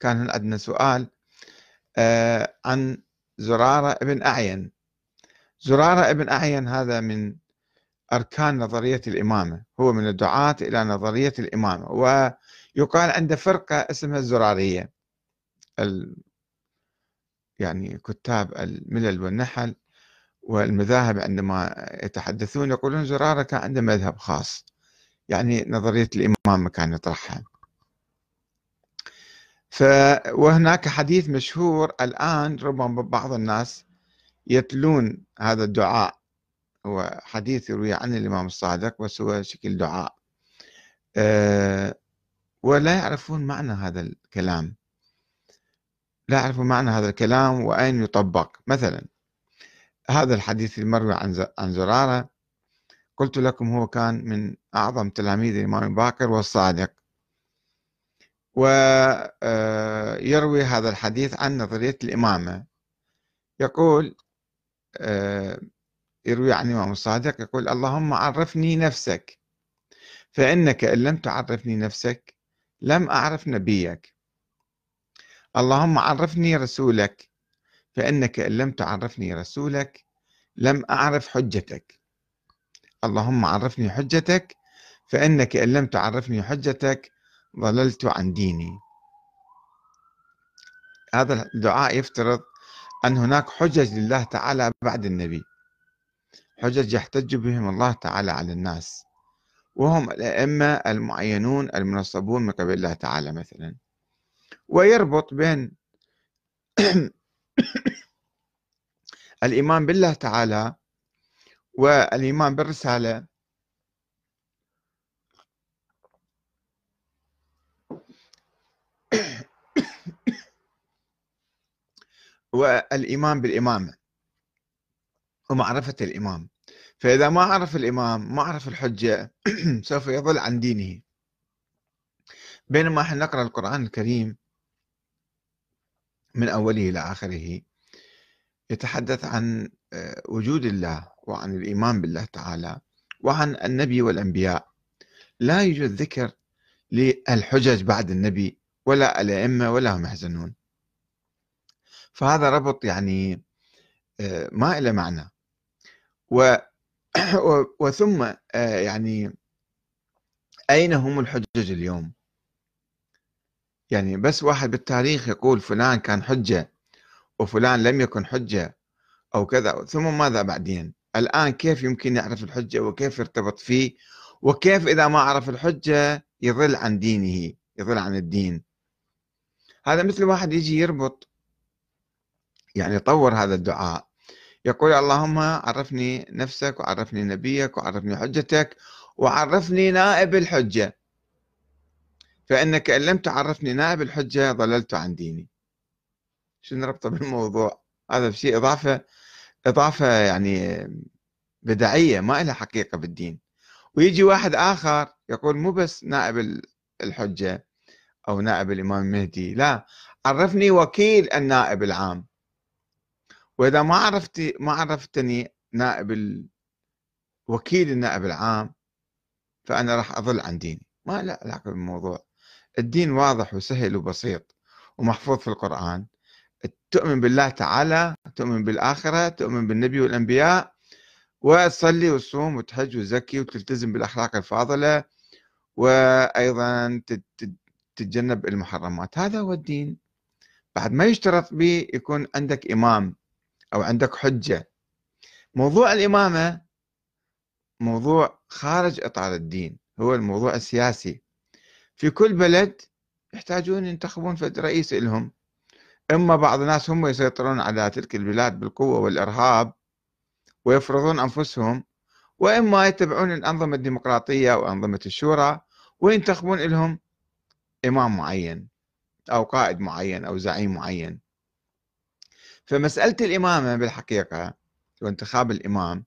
كان عندنا سؤال آه، عن زرارة ابن أعين. زرارة ابن أعين هذا من أركان نظرية الإمامة. هو من الدعاة إلى نظرية الإمامة ويقال عنده فرقة اسمها الزرارية. ال... يعني كتاب الملل والنحل والمذاهب عندما يتحدثون يقولون زرارة كان عنده مذهب خاص. يعني نظرية الإمامة كان يطرحها. ف وهناك حديث مشهور الآن ربما بعض الناس يتلون هذا الدعاء هو حديث يروي عن الإمام الصادق بس هو شكل دعاء. أه ولا يعرفون معنى هذا الكلام. لا يعرفون معنى هذا الكلام وأين يطبق. مثلا هذا الحديث المروي عن عن زرارة قلت لكم هو كان من أعظم تلاميذ الإمام الباقر والصادق. ويروي آه، هذا الحديث عن نظرية الإمامة. يقول آه، يروي عن الإمام الصادق يقول اللهم عرفني نفسك. فإنك إن لم تعرفني نفسك لم أعرف نبيك. اللهم عرفني رسولك. فإنك إن لم تعرفني رسولك لم أعرف حجتك. اللهم عرفني حجتك. فإنك إن لم تعرفني حجتك ضللت عن ديني. هذا الدعاء يفترض أن هناك حجج لله تعالى بعد النبي. حجج يحتج بهم الله تعالى على الناس. وهم الأئمة المعينون المنصبون من قبل الله تعالى مثلا. ويربط بين الإيمان بالله تعالى والإيمان بالرسالة والإيمان بالإمامة ومعرفة الإمام. فإذا ما عرف الإمام ما عرف الحجة سوف يضل عن دينه. بينما إحنا نقرأ القرآن الكريم من أوله إلى آخره يتحدث عن آه، وجود الله وعن الإيمان بالله تعالى وعن النبي والأنبياء. لا يوجد ذكر للحجج بعد النبي ولا الأئمة ولا هم يحزنون. فهذا ربط يعني آه، ما له معنى. و وثم آه، يعني أين هم الحجج اليوم؟ يعني بس واحد بالتاريخ يقول فلان كان حجة وفلان لم يكن حجة أو كذا ثم ماذا بعدين؟ الآن كيف يمكن يعرف الحجة وكيف يرتبط فيه؟ وكيف إذا ما عرف الحجة يضل عن دينه يضل عن الدين؟ هذا مثل واحد يجي يربط يعني يطور هذا الدعاء. يقول اللهم عرفني نفسك وعرفني نبيك وعرفني حجتك وعرفني نائب الحجة. فإنك إن لم تعرفني نائب الحجة ضللت عن ديني. شنو ربطه بالموضوع؟ هذا شيء إضافة إضافة يعني بدعية ما لها حقيقة بالدين. ويجي واحد آخر يقول مو بس نائب الحجة أو نائب الإمام المهدي لا عرفني وكيل النائب العام. وإذا ما عرفتي ما عرفتني نائب ال... وكيل النائب العام فأنا راح أضل عن ديني. ما لا علاقة بالموضوع. الدين واضح وسهل وبسيط ومحفوظ في القرآن. تؤمن بالله تعالى تؤمن بالآخرة تؤمن بالنبي والأنبياء وتصلي وتصوم وتحج وتزكي وتلتزم بالأخلاق الفاضلة وأيضا تتجنب المحرمات. هذا هو الدين. بعد ما يشترط به يكون عندك إمام. أو عندك حجة. موضوع الإمامة موضوع خارج إطار الدين هو الموضوع السياسي. في كل بلد يحتاجون ينتخبون فد رئيس لهم. إما بعض الناس هم يسيطرون على تلك البلاد بالقوة والإرهاب ويفرضون أنفسهم وإما يتبعون الأنظمة الديمقراطية أو أنظمة الشورى وينتخبون لهم إمام معين أو قائد معين أو زعيم معين. فمسألة الإمامة بالحقيقة وانتخاب الإمام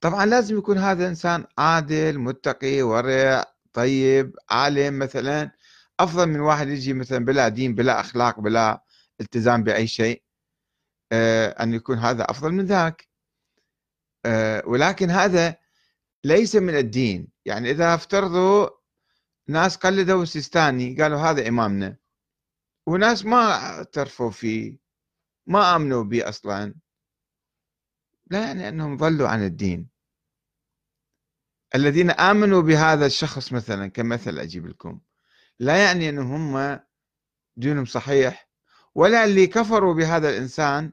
طبعا لازم يكون هذا إنسان عادل متقي ورع طيب عالم مثلا. أفضل من واحد يجي مثلا بلا دين بلا أخلاق بلا التزام بأي شيء آه، أن يكون هذا أفضل من ذاك. آه، ولكن هذا ليس من الدين. يعني إذا افترضوا ناس قلدوا السيستاني قالوا هذا إمامنا. وناس ما اعترفوا فيه. ما آمنوا به أصلا. لا يعني أنهم ضلوا عن الدين. الذين آمنوا بهذا الشخص مثلا كمثل أجيب لكم لا يعني أنهم هم دينهم صحيح ولا اللي كفروا بهذا الإنسان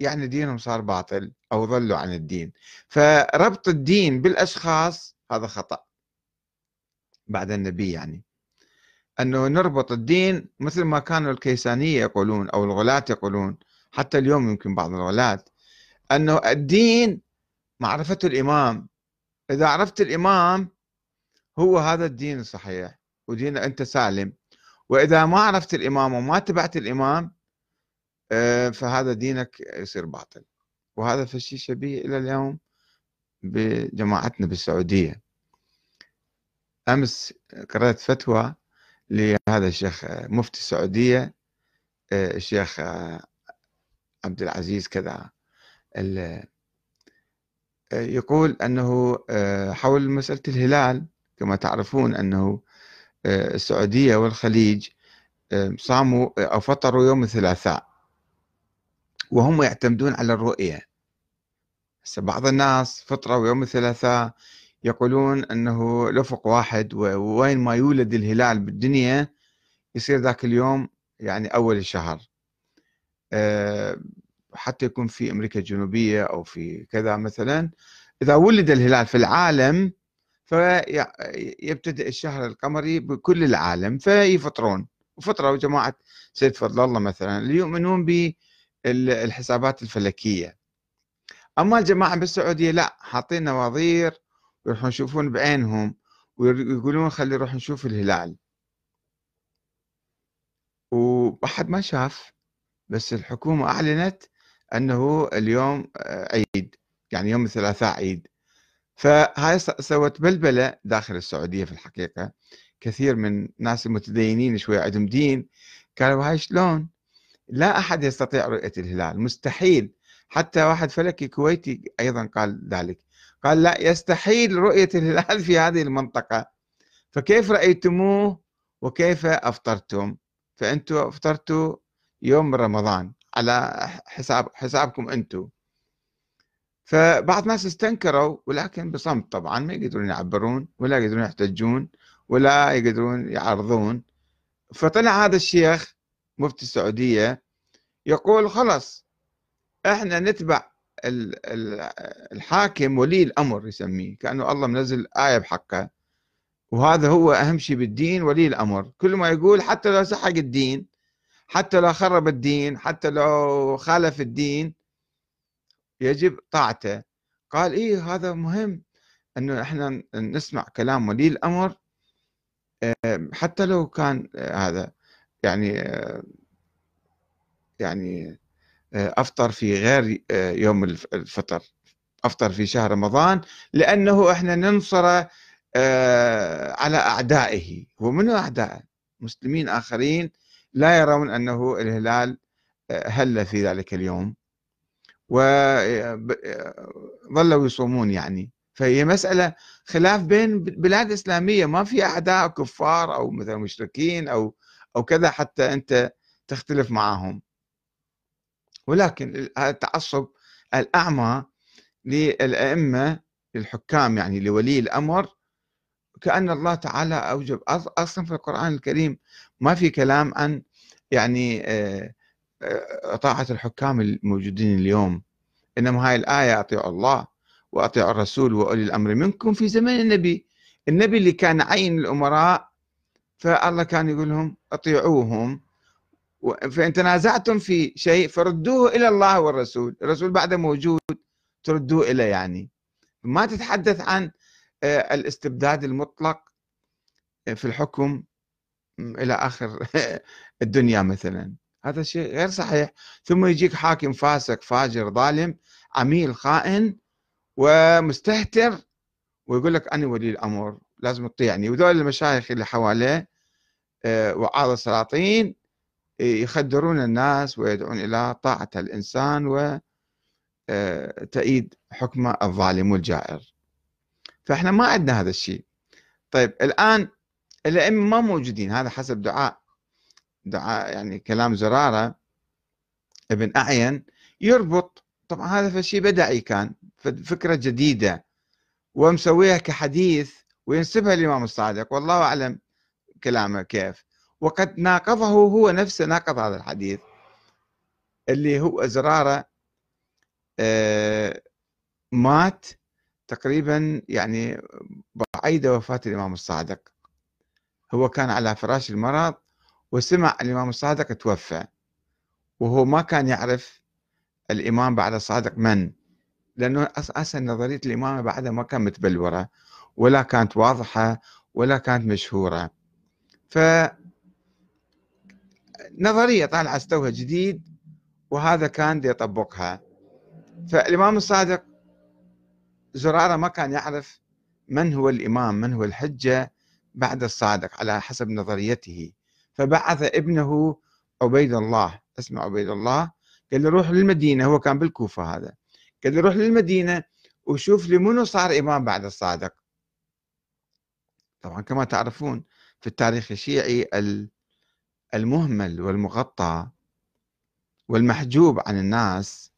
يعني دينهم صار باطل أو ضلوا عن الدين. فربط الدين بالأشخاص هذا خطأ. بعد النبي يعني. أنه نربط الدين مثل ما كانوا الكيسانية يقولون أو الغلاة يقولون. حتى اليوم يمكن بعض الغلاة أنه الدين معرفة الإمام. إذا عرفت الإمام هو هذا الدين الصحيح ودين أنت سالم. وإذا ما عرفت الإمام وما تبعت الإمام آه، فهذا دينك يصير باطل. وهذا فشي شبيه إلى اليوم بجماعتنا بالسعودية. أمس قرأت فتوى لهذا الشيخ مفتي السعودية آه، الشيخ عبد العزيز كذا يقول أنه آه، حول مسألة الهلال كما تعرفون أنه السعودية والخليج صاموا أو فطروا يوم الثلاثاء وهم يعتمدون على الرؤية. هسه بعض الناس فطروا يوم الثلاثاء يقولون أنه الأفق واحد ووين ما يولد الهلال بالدنيا يصير ذاك اليوم يعني أول الشهر. آه، حتى يكون في أمريكا الجنوبية أو في كذا مثلا. إذا ولد الهلال في العالم فيبتدئ الشهر القمري بكل العالم فيفطرون. وفطروا جماعة سيد فضل الله مثلا اللي يؤمنون بالحسابات الفلكية. أما الجماعة بالسعودية لا حاطين نواظير ويروحون يشوفون بعينهم ويقولون خلي نروح نشوف الهلال. وأحد ما شاف بس الحكومة أعلنت أنه اليوم عيد يعني يوم الثلاثاء عيد. فهاي سوت بلبلة داخل السعودية في الحقيقة. كثير من الناس المتدينين شوية عندهم دين قالوا هاي شلون؟ لا أحد يستطيع رؤية الهلال مستحيل. حتى واحد فلكي كويتي أيضا قال ذلك. قال لا يستحيل رؤية الهلال في هذه المنطقة. فكيف رأيتموه وكيف أفطرتم؟ فأنتم أفطرتوا يوم رمضان على حساب حسابكم أنتم فبعض الناس استنكروا ولكن بصمت طبعا ما يقدرون يعبرون ولا يقدرون يحتجون ولا يقدرون يعرضون. فطلع هذا الشيخ مفتي السعودية يقول خلص إحنا نتبع الحاكم ولي الأمر يسميه كأنه الله منزل آية بحقه. وهذا هو أهم شيء بالدين ولي الأمر. كل ما يقول حتى لو سحق الدين حتى لو خرب الدين حتى لو خالف الدين يجب طاعته. قال إيه هذا مهم أنه إحنا نسمع كلام ولي الأمر حتى لو كان هذا يعني يعني أفطر في غير يوم الفطر أفطر في شهر رمضان لأنه إحنا ننصر على أعدائه. هو منو أعدائه مسلمين آخرين لا يرون أنه الهلال هل في ذلك اليوم؟ وظلوا يصومون يعني. فهي مسألة خلاف بين بلاد إسلامية. ما في أعداء كفار أو مثلا مشركين أو أو كذا حتى أنت تختلف معهم ولكن هذا التعصب الأعمى للأئمة للحكام يعني لولي الأمر كأن الله تعالى أوجب أصلا في القرآن الكريم ما في كلام عن يعني آه، آه، طاعة الحكام الموجودين اليوم. إنما هاي الآية أطيعوا الله وأطيعوا الرسول وأولي الأمر منكم في زمن النبي. النبي اللي كان عين الأمراء فالله كان يقول لهم أطيعوهم. فإن تنازعتم في شيء فردوه إلى الله والرسول. الرسول بعد موجود تردوه إليه يعني. ما تتحدث عن آه، الاستبداد المطلق في الحكم. إلى آخر الدنيا مثلا. هذا شيء غير صحيح. ثم يجيك حاكم فاسق فاجر ظالم عميل خائن ومستهتر ويقول لك أنا ولي الأمر لازم تطيعني. وذول المشايخ اللي حواليه آه، وعاظ السلاطين يخدرون الناس ويدعون إلى طاعة الإنسان وتأييد آه، حكمه الظالم والجائر. فإحنا ما عندنا هذا الشيء. طيب الآن الأئمة ما موجودين هذا حسب دعاء. دعاء يعني كلام زرارة. ابن أعين يربط طبعا هذا شيء بدعي كان فكرة جديدة. ومسويها كحديث وينسبها للإمام الصادق والله أعلم كلامه كيف. وقد ناقضه هو نفسه ناقض هذا الحديث. اللي هو زرارة آه، مات تقريبا يعني بعيد وفاة الإمام الصادق. هو كان على فراش المرض وسمع الإمام الصادق توفى وهو ما كان يعرف الإمام بعد الصادق من لأنه أساسا نظرية الإمامة بعدها ما كانت متبلورة ولا كانت واضحة ولا كانت مشهورة. ف نظرية طالعة استوها جديد وهذا كان يطبقها. فالإمام الصادق زرارة ما كان يعرف من هو الإمام من هو الحجة بعد الصادق على حسب نظريته. فبعث ابنه عبيد الله اسمه عبيد الله قال له روح للمدينة هو كان بالكوفة هذا. قال له روح للمدينة وشوف لي منو صار إمام بعد الصادق طبعا كما تعرفون في التاريخ الشيعي المهمل والمغطى والمحجوب عن الناس.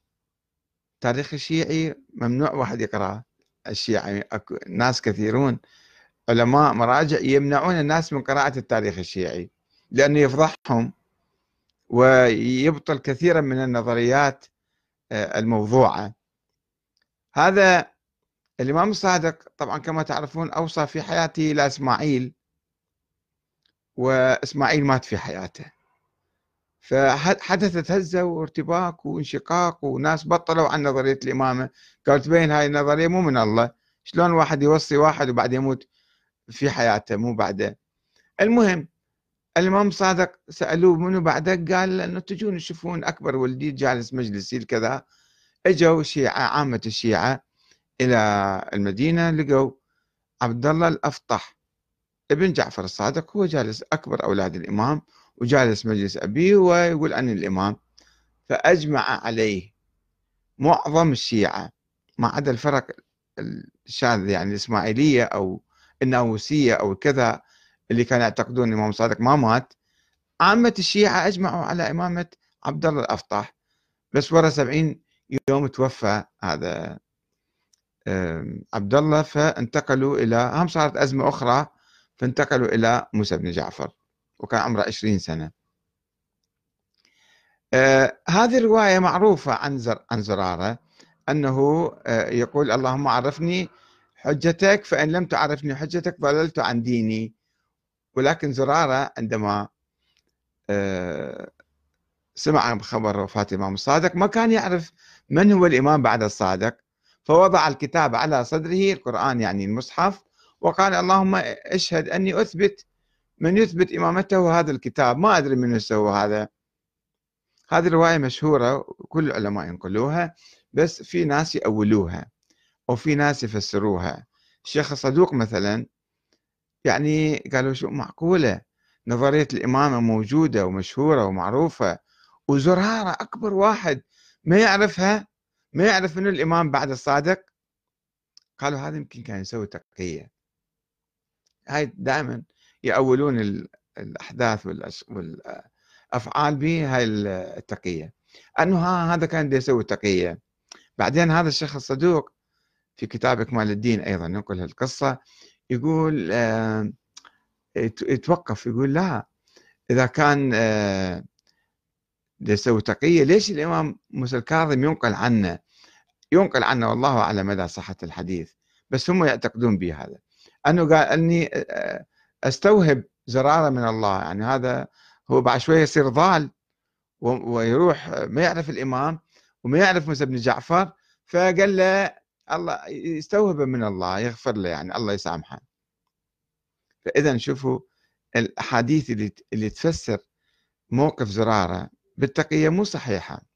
تاريخ الشيعي ممنوع واحد يقرأ الشيعي ناس كثيرون. علماء مراجع يمنعون الناس من قراءة التاريخ الشيعي لأنه يفضحهم ويبطل كثيرا من النظريات آه، الموضوعة. هذا الإمام الصادق طبعا كما تعرفون أوصى في حياته إلى إسماعيل وإسماعيل مات في حياته. فحدثت هزة وارتباك وانشقاق وناس بطلوا عن نظرية الإمامة. قالوا تبين هاي النظرية مو من الله شلون واحد يوصي واحد وبعد يموت؟ في حياته مو بعده. المهم الإمام صادق سألوه منو بعدك؟ قال أنه تجون تشوفون أكبر ولدي جالس مجلسي كذا إجوا الشيعة عامة الشيعة إلى المدينة لقوا عبد الله الأفطح ابن جعفر الصادق هو جالس أكبر أولاد الإمام وجالس مجلس أبيه ويقول أنا الإمام. فأجمع عليه معظم الشيعة ما عدا الفرق الشاذ يعني الإسماعيلية أو الناووسية أو كذا اللي كانوا يعتقدون الإمام صادق ما مات. عامة الشيعة أجمعوا على إمامة عبد الله الأفطح بس ورا سبعين يوم توفى هذا عبد الله فانتقلوا إلى هم صارت أزمة أخرى فانتقلوا إلى موسى بن جعفر وكان عمره 20 سنة. آه هذه الرواية معروفة عن زر عن زرارة أنه آه يقول اللهم عرفني حجتك فإن لم تعرفني حجتك ضللت عن ديني. ولكن زرارة عندما آه سمع خبر وفاة الإمام الصادق ما كان يعرف من هو الإمام بعد الصادق. فوضع الكتاب على صدره القرآن يعني المصحف وقال اللهم اشهد أني أثبت من يثبت إمامته هذا الكتاب. ما أدري من سوى هذا. هذه الرواية مشهورة كل العلماء ينقلوها بس في ناس يأولوها. أو في ناس يفسروها. الشيخ الصدوق مثلا يعني قالوا شو معقولة؟ نظرية الإمامة موجودة ومشهورة ومعروفة وزرارة أكبر واحد ما يعرفها ما يعرف منو الإمام بعد الصادق؟ قالوا هذا يمكن كان يسوي تقية. هاي دائما يأولون الأحداث والأفعال بهاي التقية. أنه هذا كان يسوي تقية. بعدين هذا الشيخ الصدوق في كتاب إكمال الدين أيضا ينقل القصة يقول آه، يتوقف يقول لا إذا كان آه، يسوي تقية ليش الإمام موسى الكاظم ينقل عنه؟ ينقل عنه والله أعلم مدى صحة الحديث بس هم يعتقدون به هذا. أنه قال أني آه، أستوهب زرارة من الله يعني هذا هو بعد شوية يصير ضال ويروح ما يعرف الإمام وما يعرف موسى بن جعفر فقال له الله يستوهب من الله يغفر له يعني الله يسامحه. فإذا شوفوا الأحاديث اللي اللي تفسر موقف زرارة بالتقية مو صحيحة.